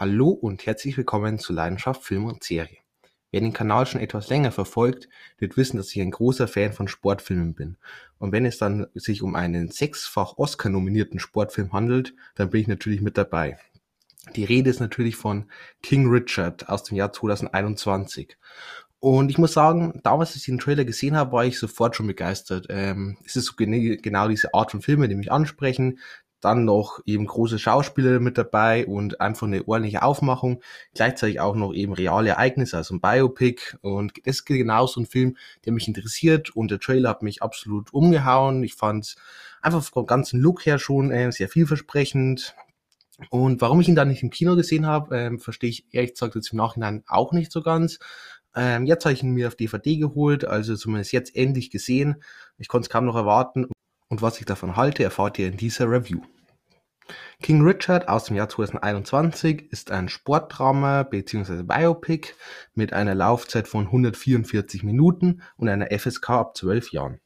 Hallo und herzlich willkommen zu Leidenschaft Film und Serie. Wer den Kanal schon etwas länger verfolgt, wird wissen, dass ich ein großer Fan von Sportfilmen bin. Und wenn es dann sich um einen sechsfach Oscar-nominierten Sportfilm handelt, dann bin ich natürlich mit dabei. Die Rede ist natürlich von King Richard aus dem Jahr 2021. Und ich muss sagen, damals, als ich den Trailer gesehen habe, war ich sofort schon begeistert. Ähm, es ist so genau diese Art von Filme, die mich ansprechen, dann noch eben große Schauspieler mit dabei und einfach eine ordentliche Aufmachung. Gleichzeitig auch noch eben reale Ereignisse, also ein Biopic. Und das ist genau so ein Film, der mich interessiert und der Trailer hat mich absolut umgehauen. Ich fand einfach vom ganzen Look her schon äh, sehr vielversprechend. Und warum ich ihn dann nicht im Kino gesehen habe, ähm, verstehe ich ehrlich gesagt jetzt im Nachhinein auch nicht so ganz. Ähm, jetzt habe ich ihn mir auf DVD geholt, also zumindest jetzt endlich gesehen. Ich konnte es kaum noch erwarten. Und was ich davon halte, erfahrt ihr in dieser Review. King Richard aus dem Jahr 2021 ist ein Sportdrama bzw. Biopic mit einer Laufzeit von 144 Minuten und einer FSK ab 12 Jahren.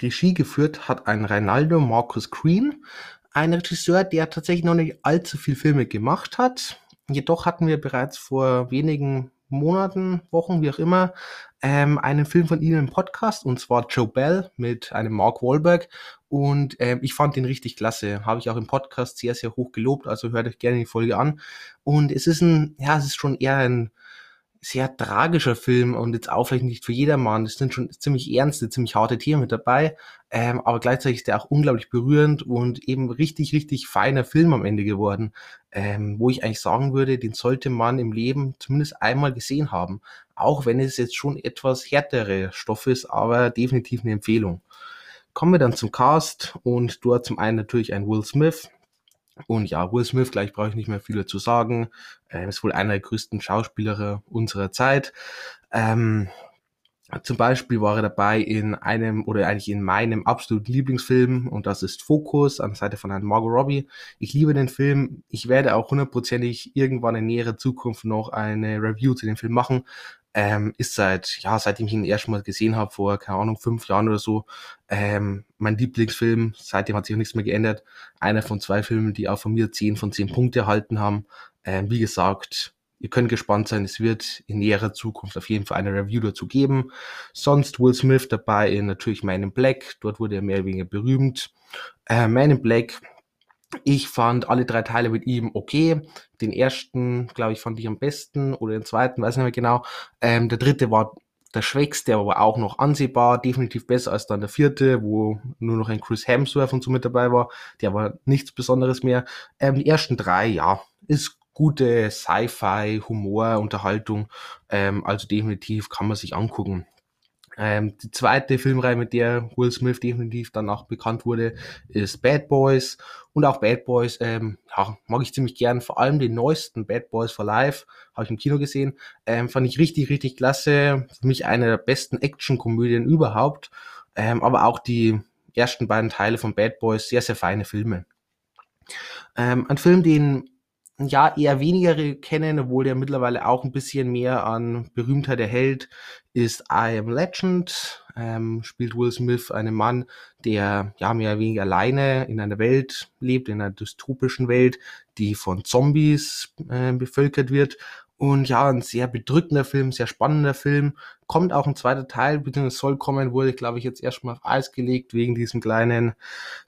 Regie geführt hat ein Reinaldo Marcus Green, ein Regisseur, der tatsächlich noch nicht allzu viel Filme gemacht hat. Jedoch hatten wir bereits vor wenigen Monaten, Wochen, wie auch immer, ähm, einen Film von ihnen im Podcast und zwar Joe Bell mit einem Mark Wahlberg und ähm, ich fand den richtig klasse. Habe ich auch im Podcast sehr, sehr hoch gelobt, also hört euch gerne die Folge an. Und es ist ein, ja, es ist schon eher ein sehr tragischer Film und jetzt auch vielleicht nicht für jedermann. Es sind schon ziemlich ernste, ziemlich harte Themen mit dabei, ähm, aber gleichzeitig ist der auch unglaublich berührend und eben richtig, richtig feiner Film am Ende geworden, ähm, wo ich eigentlich sagen würde, den sollte man im Leben zumindest einmal gesehen haben, auch wenn es jetzt schon etwas härtere Stoff ist, aber definitiv eine Empfehlung. Kommen wir dann zum Cast und dort zum einen natürlich ein Will Smith, und ja, Will Smith, gleich brauche ich nicht mehr viel dazu sagen. Er ist wohl einer der größten Schauspieler unserer Zeit. Ähm, zum Beispiel war er dabei in einem oder eigentlich in meinem absoluten Lieblingsfilm und das ist Focus an der Seite von Herrn Margot Robbie. Ich liebe den Film. Ich werde auch hundertprozentig irgendwann in näherer Zukunft noch eine Review zu dem Film machen. Ähm, ist seit, ja, seitdem ich ihn erst mal gesehen habe, vor, keine Ahnung, fünf Jahren oder so, ähm, mein Lieblingsfilm. Seitdem hat sich auch nichts mehr geändert. Einer von zwei Filmen, die auch von mir zehn von zehn Punkte erhalten haben. Ähm, wie gesagt, ihr könnt gespannt sein, es wird in näherer Zukunft auf jeden Fall eine Review dazu geben. Sonst Will Smith dabei in natürlich Man in Black, dort wurde er mehr oder weniger berühmt. Äh, Man in Black, ich fand alle drei Teile mit ihm okay. Den ersten, glaube ich, fand ich am besten oder den zweiten, weiß nicht mehr genau. Ähm, der dritte war der schwächste, aber auch noch ansehbar, definitiv besser als dann der vierte, wo nur noch ein Chris Hemsworth und so mit dabei war. Der war nichts Besonderes mehr. Ähm, die ersten drei, ja, ist gute Sci-Fi, Humor, Unterhaltung. Ähm, also definitiv kann man sich angucken. Ähm, die zweite Filmreihe, mit der Will Smith definitiv danach bekannt wurde, ist Bad Boys. Und auch Bad Boys, ähm, ja, mag ich ziemlich gern. Vor allem den neuesten Bad Boys for Life, habe ich im Kino gesehen. Ähm, fand ich richtig, richtig klasse. Für mich eine der besten Action-Komödien überhaupt. Ähm, aber auch die ersten beiden Teile von Bad Boys, sehr, sehr feine Filme. Ähm, ein Film, den ja eher weniger kennen, obwohl der mittlerweile auch ein bisschen mehr an Berühmtheit erhält, ist I Am Legend. Ähm, spielt Will Smith einen Mann, der ja mehr oder weniger alleine in einer Welt lebt, in einer dystopischen Welt, die von Zombies äh, bevölkert wird und ja, ein sehr bedrückender Film, sehr spannender Film. Kommt auch ein zweiter Teil, beziehungsweise soll kommen, wurde, glaube ich, jetzt erstmal auf Eis gelegt, wegen diesem kleinen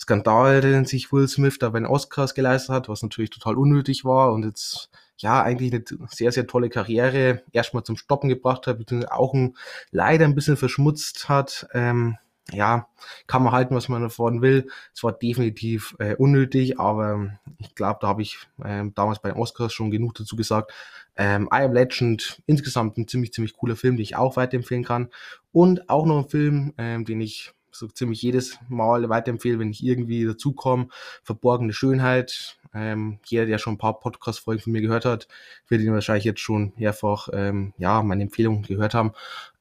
Skandal, den sich Will Smith da bei den Oscars geleistet hat, was natürlich total unnötig war und jetzt, ja, eigentlich eine sehr, sehr tolle Karriere erstmal zum Stoppen gebracht hat, beziehungsweise auch ein, leider ein bisschen verschmutzt hat. Ähm, ja, kann man halten, was man davon will. Es war definitiv äh, unnötig, aber ich glaube, da habe ich äh, damals bei den Oscars schon genug dazu gesagt. Ähm, I Am Legend, insgesamt ein ziemlich, ziemlich cooler Film, den ich auch weiterempfehlen kann. Und auch noch ein Film, ähm, den ich so ziemlich jedes Mal weiterempfehle, wenn ich irgendwie dazukomme. Verborgene Schönheit. Ähm, jeder, der schon ein paar Podcast-Folgen von mir gehört hat, wird ihn wahrscheinlich jetzt schon mehrfach, ähm, ja, meine Empfehlungen gehört haben.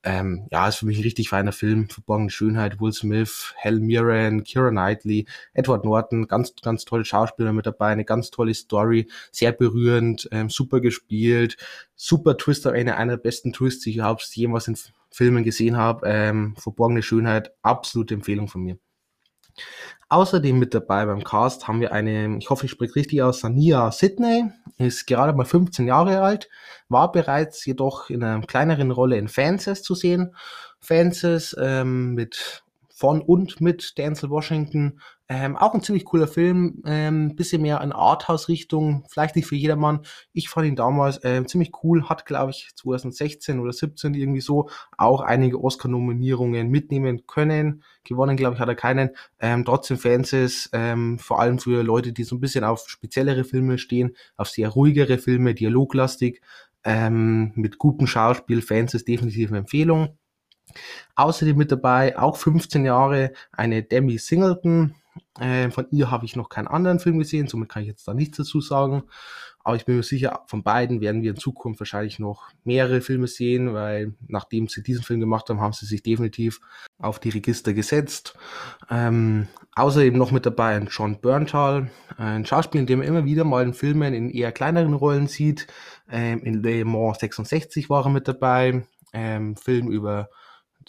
Ähm, ja, ist für mich ein richtig feiner Film. Verborgene Schönheit, Will Smith, Hal Mirren, Kira Knightley, Edward Norton, ganz, ganz tolle Schauspieler mit dabei, eine ganz tolle Story, sehr berührend, ähm, super gespielt, super Twist am Ende, einer der besten Twists, die ich überhaupt jemals in Filmen gesehen habe. Ähm, Verborgene Schönheit, absolute Empfehlung von mir. Außerdem mit dabei beim Cast haben wir eine, ich hoffe, ich spreche richtig aus, Sania Sidney, ist gerade mal 15 Jahre alt, war bereits jedoch in einer kleineren Rolle in Fences zu sehen. Fences ähm, mit von und mit Denzel Washington. Ähm, auch ein ziemlich cooler Film, ähm, bisschen mehr in Arthouse-Richtung, vielleicht nicht für jedermann. Ich fand ihn damals ähm, ziemlich cool, hat glaube ich 2016 oder 17 irgendwie so auch einige Oscar-Nominierungen mitnehmen können. Gewonnen glaube ich hat er keinen. Ähm, trotzdem Fans ist, ähm, vor allem für Leute, die so ein bisschen auf speziellere Filme stehen, auf sehr ruhigere Filme, dialoglastig, ähm, mit gutem Schauspiel, Fans ist definitiv eine Empfehlung. Außerdem mit dabei, auch 15 Jahre, eine Demi Singleton. Äh, von ihr habe ich noch keinen anderen Film gesehen, somit kann ich jetzt da nichts dazu sagen. Aber ich bin mir sicher, von beiden werden wir in Zukunft wahrscheinlich noch mehrere Filme sehen, weil nachdem sie diesen Film gemacht haben, haben sie sich definitiv auf die Register gesetzt. Ähm, außerdem noch mit dabei ein John Berntal, ein Schauspieler, den man immer wieder mal in Filmen in eher kleineren Rollen sieht. Ähm, in Le Mans 66 war er mit dabei. Ähm, Film über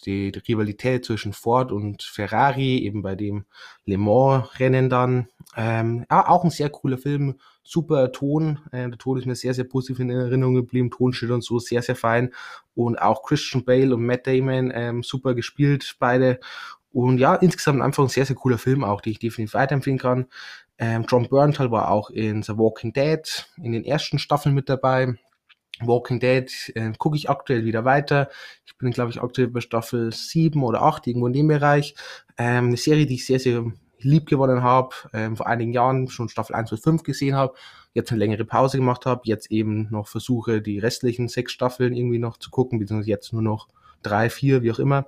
die, Rivalität zwischen Ford und Ferrari, eben bei dem Le Mans-Rennen dann. Ähm, ja, auch ein sehr cooler Film, super Ton. Äh, der Ton ist mir sehr, sehr positiv in Erinnerung geblieben. Tonschnitt und so sehr, sehr fein. Und auch Christian Bale und Matt Damon ähm, super gespielt, beide. Und ja, insgesamt einfach ein sehr, sehr cooler Film auch, den ich definitiv weiterempfehlen kann. Ähm, John Berntal war auch in The Walking Dead in den ersten Staffeln mit dabei. Walking Dead äh, gucke ich aktuell wieder weiter. Ich bin, glaube ich, aktuell bei Staffel 7 oder 8, irgendwo in dem Bereich. Ähm, eine Serie, die ich sehr, sehr lieb gewonnen habe, ähm, vor einigen Jahren schon Staffel 1 bis 5 gesehen habe, jetzt eine längere Pause gemacht habe, jetzt eben noch versuche, die restlichen sechs Staffeln irgendwie noch zu gucken, beziehungsweise jetzt nur noch drei, vier, wie auch immer.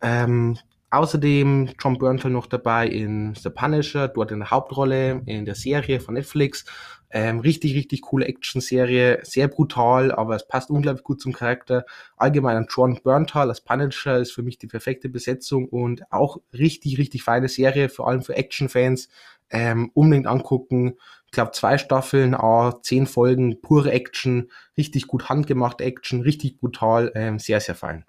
Ähm, Außerdem John Bernthal noch dabei in The Punisher, dort in der Hauptrolle in der Serie von Netflix. Ähm, richtig, richtig coole Action-Serie, sehr brutal, aber es passt unglaublich gut zum Charakter. Allgemein an John Bernthal als Punisher ist für mich die perfekte Besetzung und auch richtig, richtig feine Serie, vor allem für Action-Fans. Ähm, unbedingt angucken. Ich glaube, zwei Staffeln, ah, zehn Folgen, pure Action, richtig gut handgemachte Action, richtig brutal, ähm, sehr, sehr fein.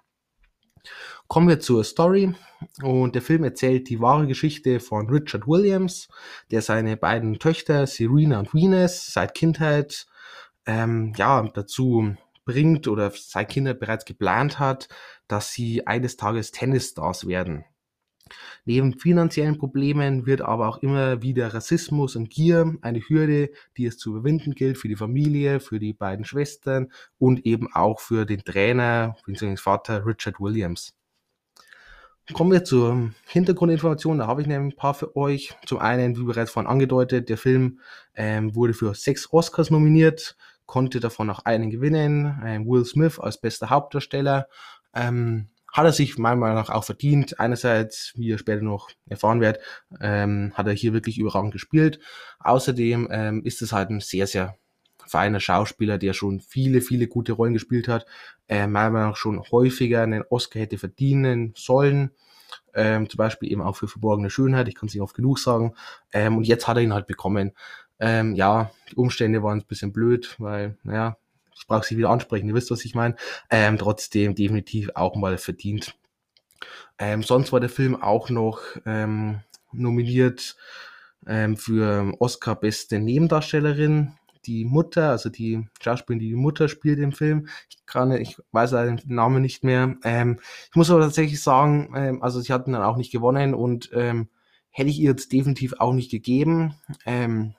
Kommen wir zur Story. Und der Film erzählt die wahre Geschichte von Richard Williams, der seine beiden Töchter Serena und Venus seit Kindheit ähm, ja, dazu bringt oder seit Kindheit bereits geplant hat, dass sie eines Tages Tennisstars werden. Neben finanziellen Problemen wird aber auch immer wieder Rassismus und Gier eine Hürde, die es zu überwinden gilt für die Familie, für die beiden Schwestern und eben auch für den Trainer bzw. Vater Richard Williams. Kommen wir zur Hintergrundinformation. Da habe ich nämlich ein paar für euch. Zum einen, wie bereits vorhin angedeutet, der Film ähm, wurde für sechs Oscars nominiert, konnte davon auch einen gewinnen. Ähm, Will Smith als bester Hauptdarsteller. Ähm, hat er sich meiner Meinung nach auch verdient. Einerseits, wie ihr später noch erfahren werdet, ähm, hat er hier wirklich überragend gespielt. Außerdem ähm, ist es halt ein sehr, sehr feiner Schauspieler, der schon viele, viele gute Rollen gespielt hat, äh, meiner Meinung nach schon häufiger einen Oscar hätte verdienen sollen. Ähm, zum Beispiel eben auch für verborgene Schönheit, ich kann es nicht oft genug sagen. Ähm, und jetzt hat er ihn halt bekommen. Ähm, ja, die Umstände waren ein bisschen blöd, weil, naja, ich brauche sie wieder ansprechen, ihr wisst, was ich meine. Ähm, trotzdem definitiv auch mal verdient. Ähm, sonst war der Film auch noch ähm, nominiert ähm, für Oscar beste Nebendarstellerin die Mutter, also die Schauspielerin, die die Mutter spielt im Film. Ich kann, ich weiß den Namen nicht mehr. Ähm, ich muss aber tatsächlich sagen, ähm, also sie hatten dann auch nicht gewonnen und ähm, hätte ich ihr jetzt definitiv auch nicht gegeben. Ähm,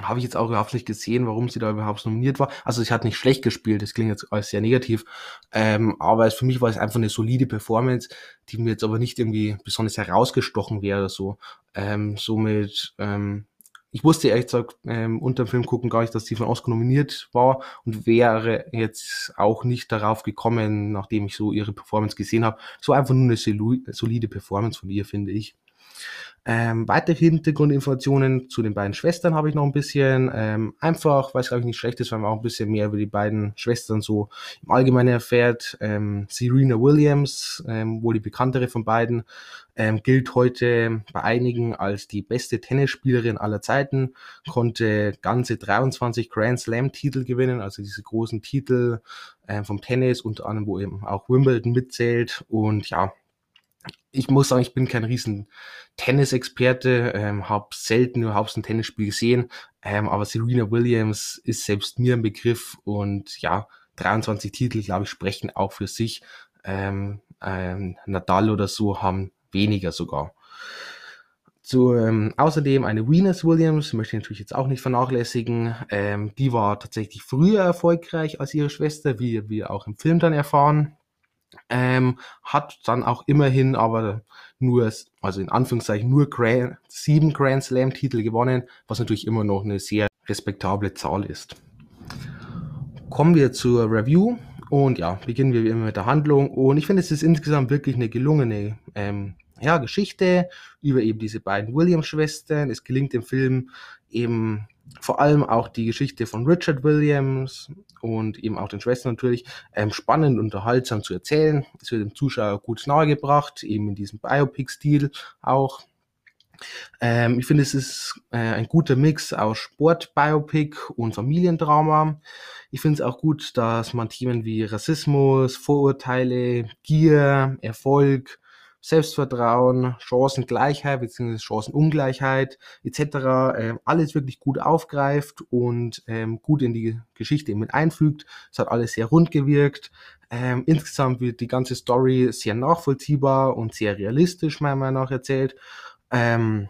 habe ich jetzt auch überhaupt nicht gesehen, warum sie da überhaupt nominiert war. Also sie hat nicht schlecht gespielt, das klingt jetzt alles sehr negativ, ähm, aber es, für mich war es einfach eine solide Performance, die mir jetzt aber nicht irgendwie besonders herausgestochen wäre. So, ähm, somit ähm, ich wusste ehrlich gesagt ähm, unter dem Film gucken gar nicht, dass sie von Oscar nominiert war und wäre jetzt auch nicht darauf gekommen, nachdem ich so ihre Performance gesehen habe. So einfach nur eine solide Performance von ihr, finde ich. Ähm, weitere Hintergrundinformationen zu den beiden Schwestern habe ich noch ein bisschen. Ähm, einfach, weil es glaube ich nicht schlecht ist, weil man auch ein bisschen mehr über die beiden Schwestern so im Allgemeinen erfährt. Ähm, Serena Williams, ähm, wohl die bekanntere von beiden, ähm, gilt heute bei einigen als die beste Tennisspielerin aller Zeiten, konnte ganze 23 Grand Slam Titel gewinnen, also diese großen Titel ähm, vom Tennis, unter anderem, wo eben auch Wimbledon mitzählt und ja, ich muss sagen, ich bin kein riesen Tennisexperte, ähm, habe selten überhaupt ein Tennisspiel gesehen, ähm, aber Serena Williams ist selbst mir ein Begriff und ja, 23 Titel, glaube ich, sprechen auch für sich. Ähm, ähm, Nadal oder so haben weniger sogar. Zu, ähm, außerdem eine Venus Williams, möchte ich natürlich jetzt auch nicht vernachlässigen. Ähm, die war tatsächlich früher erfolgreich als ihre Schwester, wie wir auch im Film dann erfahren. Ähm, hat dann auch immerhin aber nur, also in Anführungszeichen nur Grand, sieben Grand Slam Titel gewonnen, was natürlich immer noch eine sehr respektable Zahl ist. Kommen wir zur Review und ja, beginnen wir immer mit der Handlung und ich finde, es ist insgesamt wirklich eine gelungene ähm, ja, Geschichte über eben diese beiden Williams-Schwestern. Es gelingt dem Film eben vor allem auch die Geschichte von Richard Williams und eben auch den Schwestern natürlich ähm, spannend und unterhaltsam zu erzählen. Es wird dem Zuschauer gut nahegebracht, eben in diesem Biopic-Stil auch. Ähm, ich finde, es ist äh, ein guter Mix aus Sport, Biopic und Familiendrama. Ich finde es auch gut, dass man Themen wie Rassismus, Vorurteile, Gier, Erfolg, Selbstvertrauen, Chancengleichheit bzw. Chancenungleichheit etc. Äh, alles wirklich gut aufgreift und ähm, gut in die Geschichte mit einfügt. Es hat alles sehr rund gewirkt. Ähm, insgesamt wird die ganze Story sehr nachvollziehbar und sehr realistisch meiner Meinung nach erzählt. Ähm,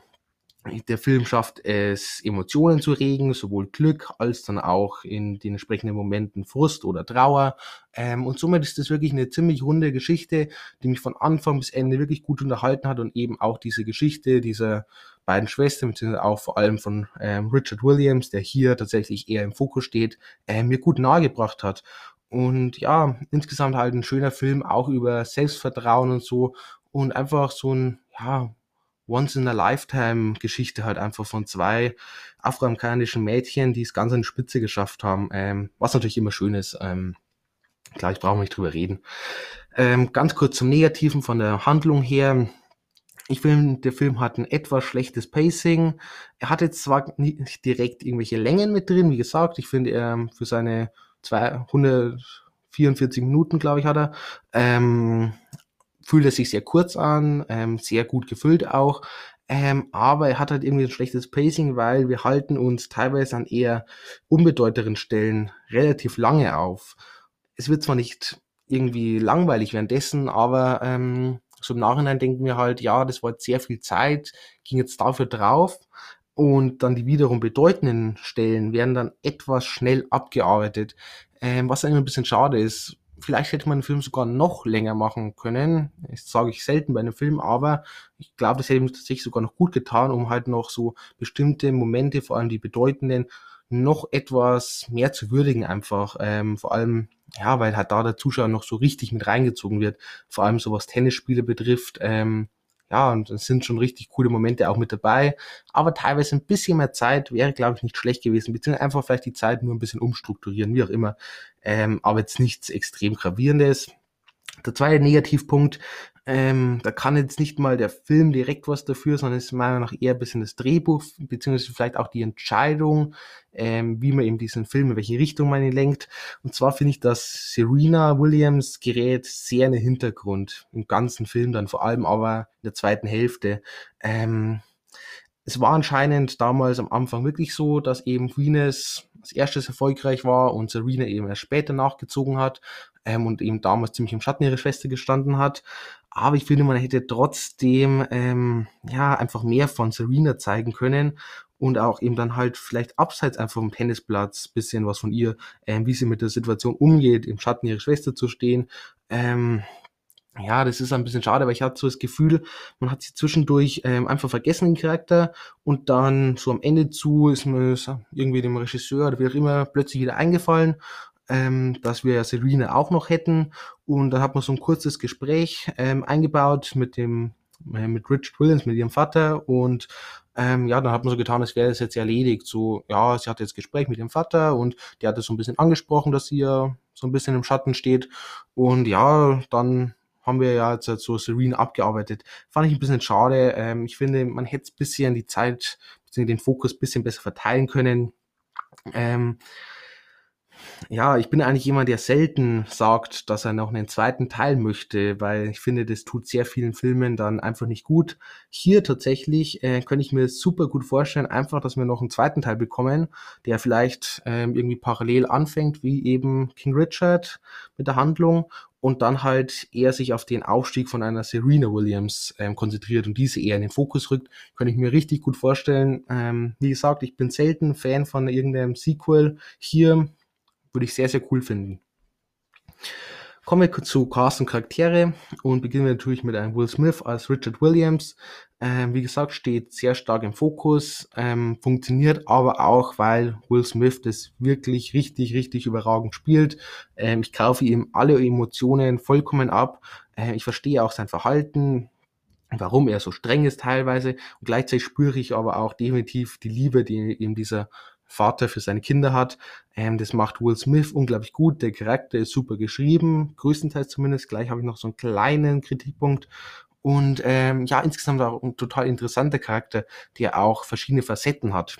der Film schafft es, Emotionen zu regen, sowohl Glück als dann auch in den entsprechenden Momenten Frust oder Trauer. Ähm, und somit ist das wirklich eine ziemlich runde Geschichte, die mich von Anfang bis Ende wirklich gut unterhalten hat und eben auch diese Geschichte dieser beiden Schwestern, beziehungsweise auch vor allem von ähm, Richard Williams, der hier tatsächlich eher im Fokus steht, äh, mir gut nahegebracht hat. Und ja, insgesamt halt ein schöner Film, auch über Selbstvertrauen und so. Und einfach so ein, ja, Once-in-a-Lifetime-Geschichte halt einfach von zwei afroamerikanischen Mädchen, die es ganz an die Spitze geschafft haben, ähm, was natürlich immer schön ist. Ähm, klar, ich brauche nicht drüber reden. Ähm, ganz kurz zum Negativen von der Handlung her. Ich finde, der Film hat ein etwas schlechtes Pacing. Er hat jetzt zwar nicht direkt irgendwelche Längen mit drin, wie gesagt, ich finde er für seine 244 Minuten, glaube ich, hat er, ähm, fühlt er sich sehr kurz an, ähm, sehr gut gefüllt auch. Ähm, aber er hat halt irgendwie ein schlechtes Pacing, weil wir halten uns teilweise an eher unbedeuteren Stellen relativ lange auf. Es wird zwar nicht irgendwie langweilig währenddessen, aber ähm, so im Nachhinein denken wir halt, ja, das war jetzt sehr viel Zeit, ging jetzt dafür drauf. Und dann die wiederum bedeutenden Stellen werden dann etwas schnell abgearbeitet, ähm, was dann immer ein bisschen schade ist, vielleicht hätte man den Film sogar noch länger machen können. Das sage ich selten bei einem Film, aber ich glaube, das hätte ihm tatsächlich sogar noch gut getan, um halt noch so bestimmte Momente, vor allem die bedeutenden, noch etwas mehr zu würdigen einfach. Ähm, vor allem, ja, weil halt da der Zuschauer noch so richtig mit reingezogen wird. Vor allem so was Tennisspiele betrifft. Ähm, ja, und es sind schon richtig coole Momente auch mit dabei. Aber teilweise ein bisschen mehr Zeit wäre, glaube ich, nicht schlecht gewesen. Beziehungsweise einfach vielleicht die Zeit nur ein bisschen umstrukturieren, wie auch immer. Ähm, aber jetzt nichts extrem gravierendes. Der zweite Negativpunkt, ähm, da kann jetzt nicht mal der Film direkt was dafür, sondern es ist meiner Meinung nach eher ein bisschen das Drehbuch, beziehungsweise vielleicht auch die Entscheidung, ähm, wie man eben diesen Film, in welche Richtung man ihn lenkt. Und zwar finde ich, dass Serena Williams gerät sehr in den Hintergrund, im ganzen Film dann vor allem aber in der zweiten Hälfte. Ähm, es war anscheinend damals am Anfang wirklich so, dass eben Venus als erstes erfolgreich war und Serena eben erst später nachgezogen hat ähm, und eben damals ziemlich im Schatten ihrer Schwester gestanden hat. Aber ich finde, man hätte trotzdem ähm, ja einfach mehr von Serena zeigen können und auch eben dann halt vielleicht abseits einfach vom Tennisplatz bisschen was von ihr, ähm, wie sie mit der Situation umgeht, im Schatten ihrer Schwester zu stehen. Ähm, ja, das ist ein bisschen schade, weil ich hatte so das Gefühl, man hat sie zwischendurch ähm, einfach vergessen, den Charakter, und dann so am Ende zu ist mir irgendwie dem Regisseur oder wie auch immer plötzlich wieder eingefallen, ähm, dass wir Serena auch noch hätten. Und dann hat man so ein kurzes Gespräch ähm, eingebaut mit dem äh, mit Richard Williams, mit ihrem Vater und ähm, ja, dann hat man so getan, als wäre das jetzt erledigt. So, ja, sie hatte jetzt Gespräch mit ihrem Vater und der hat das so ein bisschen angesprochen, dass sie ja so ein bisschen im Schatten steht. Und ja, dann haben wir ja jetzt halt so Serene abgearbeitet. Fand ich ein bisschen schade. Ähm, ich finde, man hätte ein bisschen die Zeit, den Fokus ein bisschen besser verteilen können. Ähm, ja, ich bin eigentlich jemand, der selten sagt, dass er noch einen zweiten Teil möchte, weil ich finde, das tut sehr vielen Filmen dann einfach nicht gut. Hier tatsächlich äh, könnte ich mir super gut vorstellen, einfach, dass wir noch einen zweiten Teil bekommen, der vielleicht ähm, irgendwie parallel anfängt, wie eben King Richard mit der Handlung und dann halt eher sich auf den Aufstieg von einer Serena Williams ähm, konzentriert und diese eher in den Fokus rückt, könnte ich mir richtig gut vorstellen. Ähm, wie gesagt, ich bin selten Fan von irgendeinem Sequel. Hier würde ich sehr, sehr cool finden. Kommen wir zu Cast und Charaktere und beginnen wir natürlich mit einem Will Smith als Richard Williams. Ähm, wie gesagt, steht sehr stark im Fokus, ähm, funktioniert aber auch, weil Will Smith das wirklich richtig, richtig überragend spielt. Ähm, ich kaufe ihm alle Emotionen vollkommen ab. Äh, ich verstehe auch sein Verhalten, warum er so streng ist teilweise und gleichzeitig spüre ich aber auch definitiv die Liebe, die ihm dieser Vater für seine Kinder hat. Ähm, das macht Will Smith unglaublich gut. Der Charakter ist super geschrieben, größtenteils zumindest. Gleich habe ich noch so einen kleinen Kritikpunkt. Und ähm, ja, insgesamt auch ein total interessanter Charakter, der auch verschiedene Facetten hat.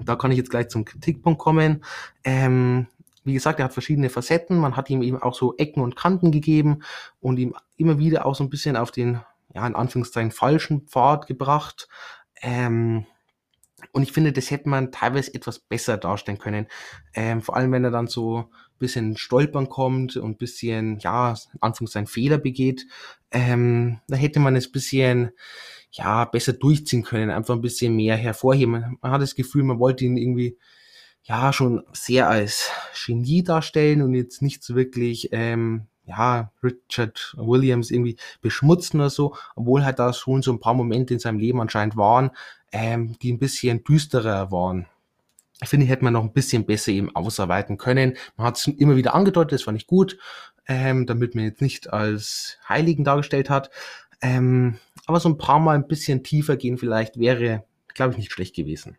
Da kann ich jetzt gleich zum Kritikpunkt kommen. Ähm, wie gesagt, er hat verschiedene Facetten. Man hat ihm eben auch so Ecken und Kanten gegeben und ihm immer wieder auch so ein bisschen auf den, ja, in Anführungszeichen falschen Pfad gebracht. Ähm, und ich finde, das hätte man teilweise etwas besser darstellen können. Ähm, vor allem, wenn er dann so ein bisschen stolpern kommt und ein bisschen, ja, Anfangs seinen Fehler begeht, ähm, da hätte man es ein bisschen, ja, besser durchziehen können, einfach ein bisschen mehr hervorheben. Man hat das Gefühl, man wollte ihn irgendwie, ja, schon sehr als Genie darstellen und jetzt nicht so wirklich, ähm, ja, Richard Williams irgendwie beschmutzen oder so, obwohl halt da schon so ein paar Momente in seinem Leben anscheinend waren, ähm, die ein bisschen düsterer waren. Ich finde, hätte man noch ein bisschen besser eben ausarbeiten können. Man hat es immer wieder angedeutet, das fand ich gut, ähm, damit man jetzt nicht als Heiligen dargestellt hat. Ähm, aber so ein paar Mal ein bisschen tiefer gehen vielleicht wäre, glaube ich, nicht schlecht gewesen.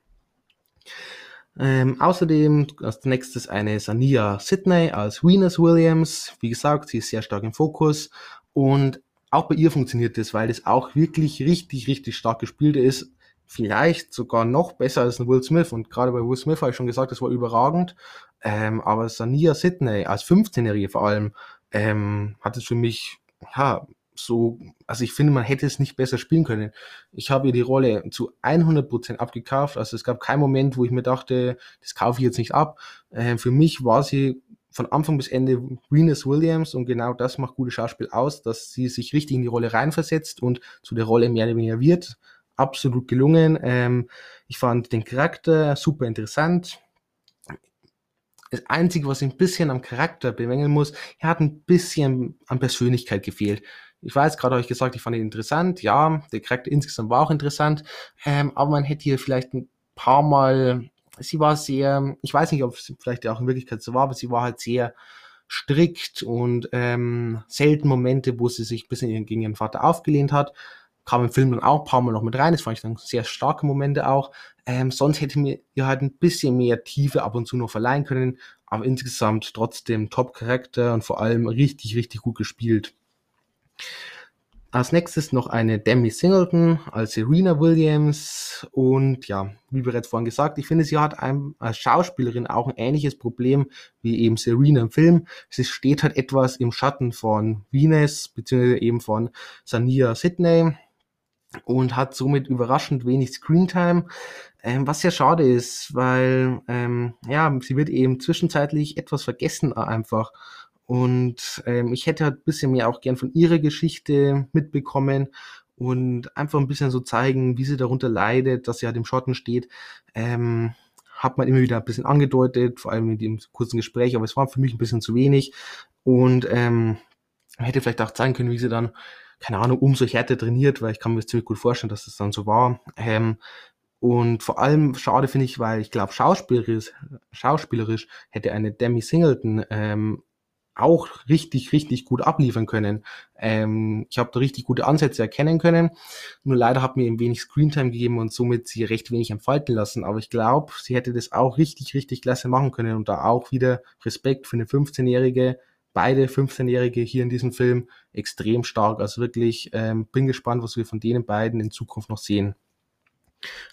Ähm, außerdem als nächstes eine Sania Sidney als Venus Williams. Wie gesagt, sie ist sehr stark im Fokus und auch bei ihr funktioniert das, weil das auch wirklich richtig, richtig stark gespielt ist vielleicht sogar noch besser als ein Will Smith. Und gerade bei Will Smith habe ich schon gesagt, das war überragend. Ähm, aber Sania Sidney als 15-Jährige vor allem ähm, hat es für mich ja so, also ich finde, man hätte es nicht besser spielen können. Ich habe ihr die Rolle zu 100% abgekauft. Also es gab keinen Moment, wo ich mir dachte, das kaufe ich jetzt nicht ab. Ähm, für mich war sie von Anfang bis Ende Venus Williams und genau das macht gute Schauspiel aus, dass sie sich richtig in die Rolle reinversetzt und zu der Rolle mehr oder weniger wird absolut gelungen. Ähm, ich fand den Charakter super interessant. Das Einzige, was ein bisschen am Charakter bemängeln muss, er hat ein bisschen an Persönlichkeit gefehlt. Ich weiß, gerade habe ich gesagt, ich fand ihn interessant. Ja, der Charakter insgesamt war auch interessant. Ähm, aber man hätte hier vielleicht ein paar Mal, sie war sehr, ich weiß nicht, ob es vielleicht auch in Wirklichkeit so war, aber sie war halt sehr strikt und ähm, selten Momente, wo sie sich ein bisschen gegen ihren Vater aufgelehnt hat kam im Film dann auch ein paar Mal noch mit rein. Das fand ich dann sehr starke Momente auch. Ähm, sonst hätte mir ihr halt ein bisschen mehr Tiefe ab und zu noch verleihen können, aber insgesamt trotzdem Top-Charakter und vor allem richtig, richtig gut gespielt. Als nächstes noch eine Demi Singleton als Serena Williams. Und ja, wie bereits vorhin gesagt, ich finde, sie hat einem, als Schauspielerin auch ein ähnliches Problem wie eben Serena im Film. Sie steht halt etwas im Schatten von Venus, beziehungsweise eben von Sania Sidney und hat somit überraschend wenig Screentime, ähm, was sehr schade ist, weil ähm, ja, sie wird eben zwischenzeitlich etwas vergessen einfach. Und ähm, ich hätte halt ein bisschen mehr auch gern von ihrer Geschichte mitbekommen und einfach ein bisschen so zeigen, wie sie darunter leidet, dass sie halt im Schotten steht. Ähm, hat man immer wieder ein bisschen angedeutet, vor allem in dem kurzen Gespräch, aber es war für mich ein bisschen zu wenig. Und ähm, hätte vielleicht auch zeigen können, wie sie dann keine Ahnung, umso härter trainiert, weil ich kann mir das ziemlich gut vorstellen, dass das dann so war. Ähm, und vor allem schade finde ich, weil ich glaube, schauspielerisch, schauspielerisch hätte eine Demi Singleton ähm, auch richtig, richtig gut abliefern können. Ähm, ich habe da richtig gute Ansätze erkennen können. Nur leider hat mir eben wenig Screentime gegeben und somit sie recht wenig entfalten lassen. Aber ich glaube, sie hätte das auch richtig, richtig klasse machen können und da auch wieder Respekt für eine 15-Jährige, beide 15-Jährige hier in diesem Film extrem stark. Also wirklich, ähm, bin gespannt, was wir von denen beiden in Zukunft noch sehen.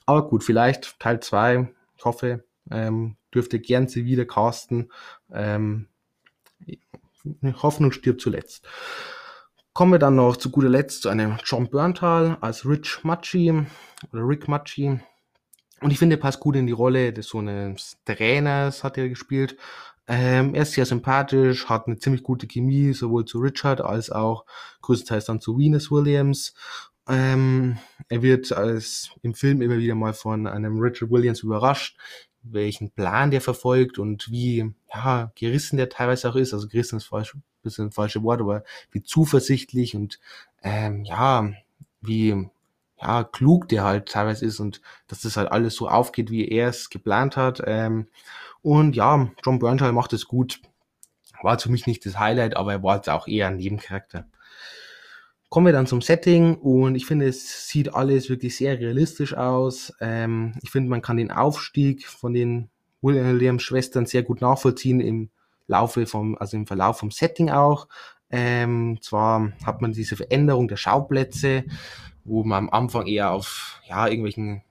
Aber gut, vielleicht Teil 2, ich hoffe, Ähm, dürfte gern sie wieder casten. Ähm, Hoffnung stirbt zuletzt. Kommen wir dann noch zu guter Letzt zu einem John Berntal als Rich Machi oder Rick Machi. Und ich finde, er passt gut in die Rolle des so eines Trainers, hat er gespielt. Ähm, er ist sehr sympathisch, hat eine ziemlich gute Chemie, sowohl zu Richard als auch größtenteils dann zu Venus Williams. Ähm, er wird als im Film immer wieder mal von einem Richard Williams überrascht, welchen Plan der verfolgt und wie ja, gerissen der teilweise auch ist. Also gerissen ist falsch, bisschen falsche Wort, aber wie zuversichtlich und ähm, ja, wie ja, klug der halt teilweise ist und dass das halt alles so aufgeht, wie er es geplant hat. Ähm, und ja, John Bernthal macht es gut. War für mich nicht das Highlight, aber er war jetzt auch eher ein Nebencharakter. Kommen wir dann zum Setting und ich finde, es sieht alles wirklich sehr realistisch aus. Ähm, ich finde, man kann den Aufstieg von den Williams-Schwestern sehr gut nachvollziehen im Laufe vom, also im Verlauf vom Setting auch. Ähm, zwar hat man diese Veränderung der Schauplätze, wo man am Anfang eher auf ja irgendwelchen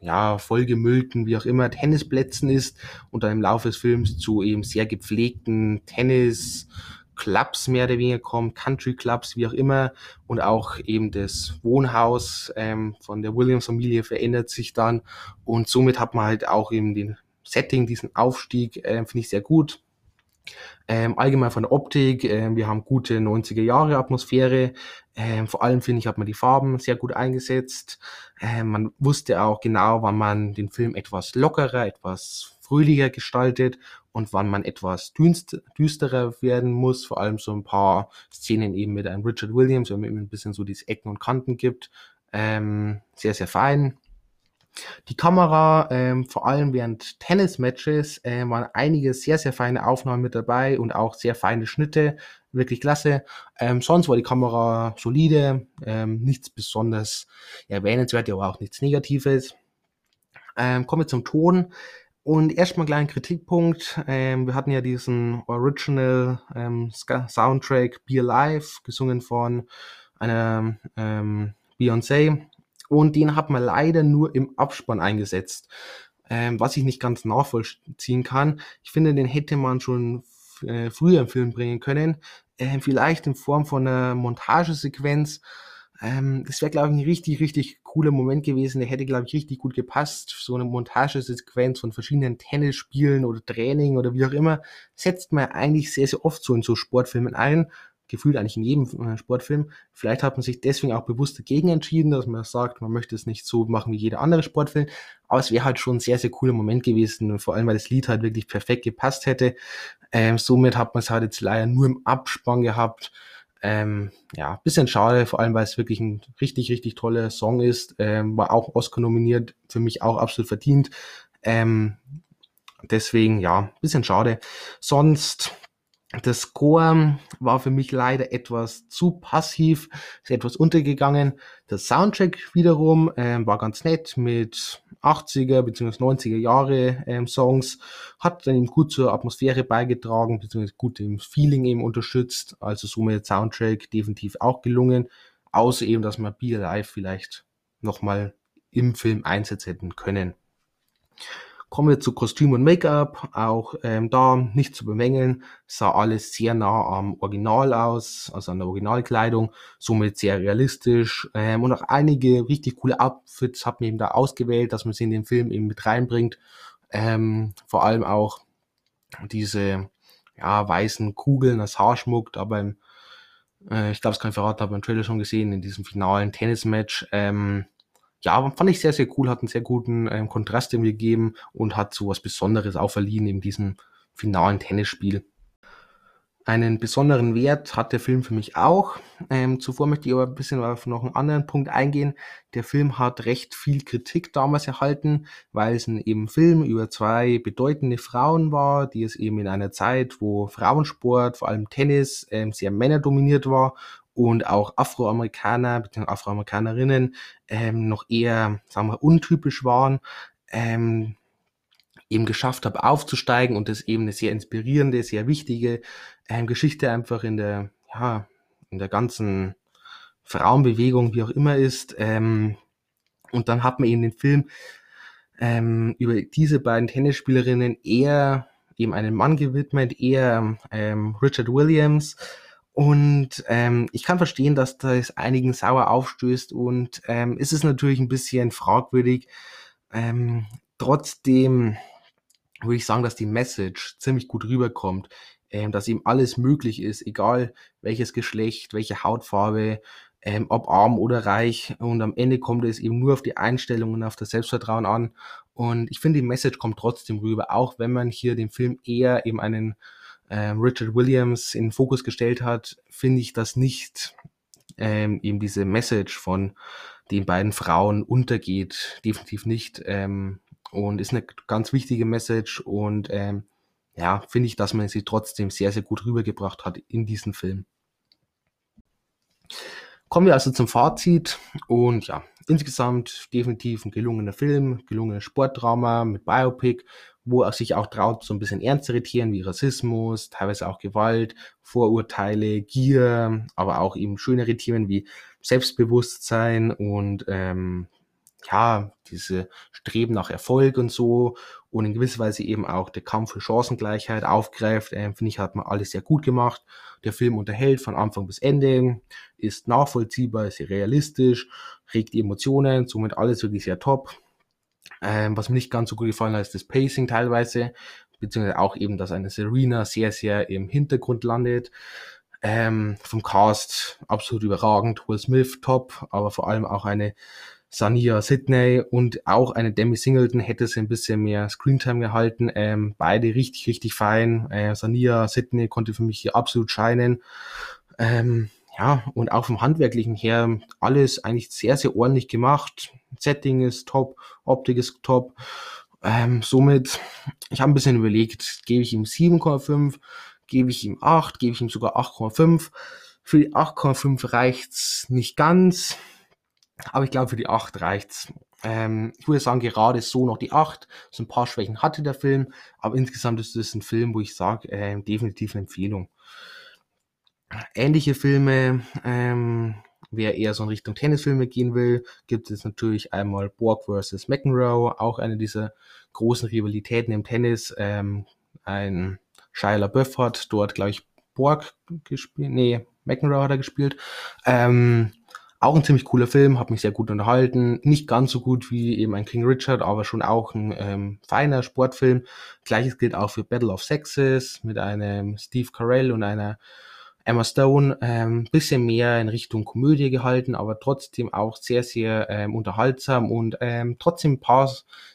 ja, vollgemüllten, wie auch immer, Tennisplätzen ist und dann im Laufe des Films zu eben sehr gepflegten Tennis-Clubs mehr oder weniger kommt, Country-Clubs, wie auch immer, und auch eben das Wohnhaus ähm, von der Williams-Familie verändert sich dann und somit hat man halt auch eben den Setting, diesen Aufstieg, äh, finde ich sehr gut. Ähm, allgemein von der Optik, äh, wir haben gute 90er Jahre Atmosphäre. Ähm, vor allem finde ich, hat man die Farben sehr gut eingesetzt. Ähm, man wusste auch genau, wann man den Film etwas lockerer, etwas fröhlicher gestaltet und wann man etwas düsterer werden muss. Vor allem so ein paar Szenen eben mit einem Richard Williams, wenn man ihm ein bisschen so diese Ecken und Kanten gibt. Ähm, sehr, sehr fein. Die Kamera, ähm, vor allem während Tennis-Matches, äh, waren einige sehr, sehr feine Aufnahmen mit dabei und auch sehr feine Schnitte. Wirklich klasse. Ähm, sonst war die Kamera solide, ähm, nichts besonders erwähnenswert, aber auch nichts Negatives. Ähm, kommen wir zum Ton. Und erstmal gleich ein Kritikpunkt. Ähm, wir hatten ja diesen Original ähm, Soundtrack Be Alive, gesungen von einer ähm, Beyoncé. Und den hat man leider nur im Abspann eingesetzt, ähm, was ich nicht ganz nachvollziehen kann. Ich finde, den hätte man schon äh, früher im Film bringen können, äh, vielleicht in Form von einer Montagesequenz. Ähm, das wäre, glaube ich, ein richtig, richtig cooler Moment gewesen. Der hätte, glaube ich, richtig gut gepasst. So eine Montagesequenz von verschiedenen Tennisspielen oder Training oder wie auch immer, setzt man eigentlich sehr, sehr oft so in so Sportfilmen ein gefühlt eigentlich in jedem äh, Sportfilm. Vielleicht hat man sich deswegen auch bewusst dagegen entschieden, dass man sagt, man möchte es nicht so machen wie jeder andere Sportfilm. Aber es wäre halt schon ein sehr, sehr cooler Moment gewesen, vor allem weil das Lied halt wirklich perfekt gepasst hätte. Ähm, somit hat man es halt jetzt leider nur im Abspann gehabt. Ähm, ja, bisschen schade, vor allem weil es wirklich ein richtig, richtig toller Song ist. Ähm, war auch Oscar nominiert, für mich auch absolut verdient. Ähm, deswegen, ja, bisschen schade. Sonst das Score war für mich leider etwas zu passiv, ist etwas untergegangen. Der Soundtrack wiederum ähm, war ganz nett mit 80er bzw. 90er Jahre ähm, Songs, hat dann eben gut zur Atmosphäre beigetragen bzw. gut im Feeling eben unterstützt. Also somit Soundtrack definitiv auch gelungen, außer eben, dass man Be Alive vielleicht nochmal im Film einsetzen hätten können. Kommen wir zu Kostüm und Make-up. Auch ähm, da nicht zu bemängeln. Sah alles sehr nah am Original aus, also an der Originalkleidung. Somit sehr realistisch. Ähm, und auch einige richtig coole Outfits hat man eben da ausgewählt, dass man sie in den Film eben mit reinbringt. Ähm, vor allem auch diese ja, weißen Kugeln als Haarschmuck da beim, äh, ich glaube, es kann ich verraten, habe beim Trailer schon gesehen, in diesem finalen Tennismatch. Ähm, ja, fand ich sehr, sehr cool, hat einen sehr guten ähm, Kontrast irgendwie gegeben und hat so was Besonderes auch verliehen in diesem finalen Tennisspiel. Einen besonderen Wert hat der Film für mich auch. Ähm, zuvor möchte ich aber ein bisschen auf noch einen anderen Punkt eingehen. Der Film hat recht viel Kritik damals erhalten, weil es ein eben Film über zwei bedeutende Frauen war, die es eben in einer Zeit, wo Frauensport, vor allem Tennis, ähm, sehr männerdominiert war und auch Afroamerikaner bzw. Afroamerikanerinnen ähm, noch eher, sagen wir, untypisch waren, ähm, eben geschafft habe aufzusteigen und das eben eine sehr inspirierende, sehr wichtige ähm, Geschichte einfach in der, ja, in der ganzen Frauenbewegung, wie auch immer ist. Ähm, und dann hat man eben den Film ähm, über diese beiden Tennisspielerinnen eher eben einen Mann gewidmet, eher ähm, Richard Williams. Und ähm, ich kann verstehen, dass das einigen sauer aufstößt und ähm, ist es natürlich ein bisschen fragwürdig. Ähm, trotzdem würde ich sagen, dass die Message ziemlich gut rüberkommt, ähm, dass ihm alles möglich ist, egal welches Geschlecht, welche Hautfarbe, ähm, ob arm oder reich. Und am Ende kommt es eben nur auf die Einstellung und auf das Selbstvertrauen an. Und ich finde, die Message kommt trotzdem rüber, auch wenn man hier den Film eher eben einen äh, Richard Williams in den Fokus gestellt hat, finde ich das nicht ähm, eben diese Message von den beiden Frauen untergeht. Definitiv nicht. Ähm, und ist eine ganz wichtige Message und ähm, ja, finde ich, dass man sie trotzdem sehr, sehr gut rübergebracht hat in diesem Film. Kommen wir also zum Fazit und ja, insgesamt definitiv ein gelungener Film, gelungenes Sportdrama mit Biopic, wo er sich auch traut, so ein bisschen ernstere Themen wie Rassismus, teilweise auch Gewalt, Vorurteile, Gier, aber auch eben schönere Themen wie Selbstbewusstsein und ähm, ja, diese Streben nach Erfolg und so und in gewisser Weise eben auch der Kampf für Chancengleichheit aufgreift, äh, finde ich, hat man alles sehr gut gemacht. Der Film unterhält von Anfang bis Ende, ist nachvollziehbar, ist realistisch, regt Emotionen, somit alles wirklich sehr top. Ähm, was mir nicht ganz so gut gefallen hat, ist das Pacing teilweise, beziehungsweise auch eben, dass eine Serena sehr, sehr im Hintergrund landet. Ähm, vom Cast absolut überragend, Will Smith top, aber vor allem auch eine Sania Sydney und auch eine Demi Singleton hätte sie ein bisschen mehr Screentime gehalten. Ähm, beide richtig, richtig fein. Äh, Sania Sydney konnte für mich hier absolut scheinen. Ähm, ja, und auch vom Handwerklichen her alles eigentlich sehr, sehr ordentlich gemacht. Setting ist top, Optik ist top. Ähm, somit, ich habe ein bisschen überlegt, gebe ich ihm 7,5, gebe ich ihm 8, gebe ich ihm sogar 8,5. Für die 8,5 reicht's nicht ganz, aber ich glaube, für die 8 reicht's. Ähm, ich würde sagen, gerade so noch die 8. So ein paar Schwächen hatte der Film, aber insgesamt ist es ein Film, wo ich sage, äh, definitiv eine Empfehlung. Ähnliche Filme, ähm, wer eher so in Richtung Tennisfilme gehen will, gibt es natürlich einmal Borg vs. McEnroe, auch eine dieser großen Rivalitäten im Tennis. Ähm, ein Shia LaBeouf hat dort, glaube ich, Borg gespielt, nee, McEnroe hat er gespielt. Ähm, auch ein ziemlich cooler Film, hat mich sehr gut unterhalten. Nicht ganz so gut wie eben ein King Richard, aber schon auch ein ähm, feiner Sportfilm. Gleiches gilt auch für Battle of Sexes mit einem Steve Carell und einer Emma Stone. Ähm, bisschen mehr in Richtung Komödie gehalten, aber trotzdem auch sehr, sehr ähm, unterhaltsam und ähm, trotzdem ein paar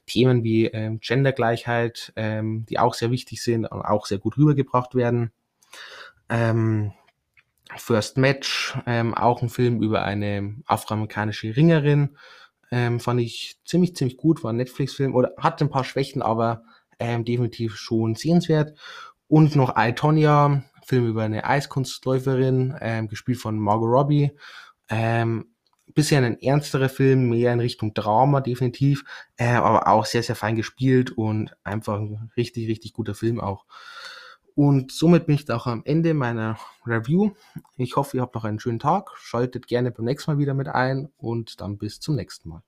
Themen wie ähm, Gendergleichheit, ähm, die auch sehr wichtig sind und auch sehr gut rübergebracht werden. Ähm, First Match, ähm, auch ein Film über eine afroamerikanische Ringerin. Ähm, fand ich ziemlich, ziemlich gut, war ein Netflix-Film oder hat ein paar Schwächen, aber ähm, definitiv schon sehenswert. Und noch I, Tonya, Film über eine Eiskunstläuferin, ähm, gespielt von Margot Robbie. Ähm, bisschen ein ernsterer Film, mehr in Richtung Drama definitiv, äh, aber auch sehr, sehr fein gespielt und einfach ein richtig, richtig guter Film auch. Und somit bin ich auch am Ende meiner Review. Ich hoffe, ihr habt noch einen schönen Tag. Schaltet gerne beim nächsten Mal wieder mit ein und dann bis zum nächsten Mal.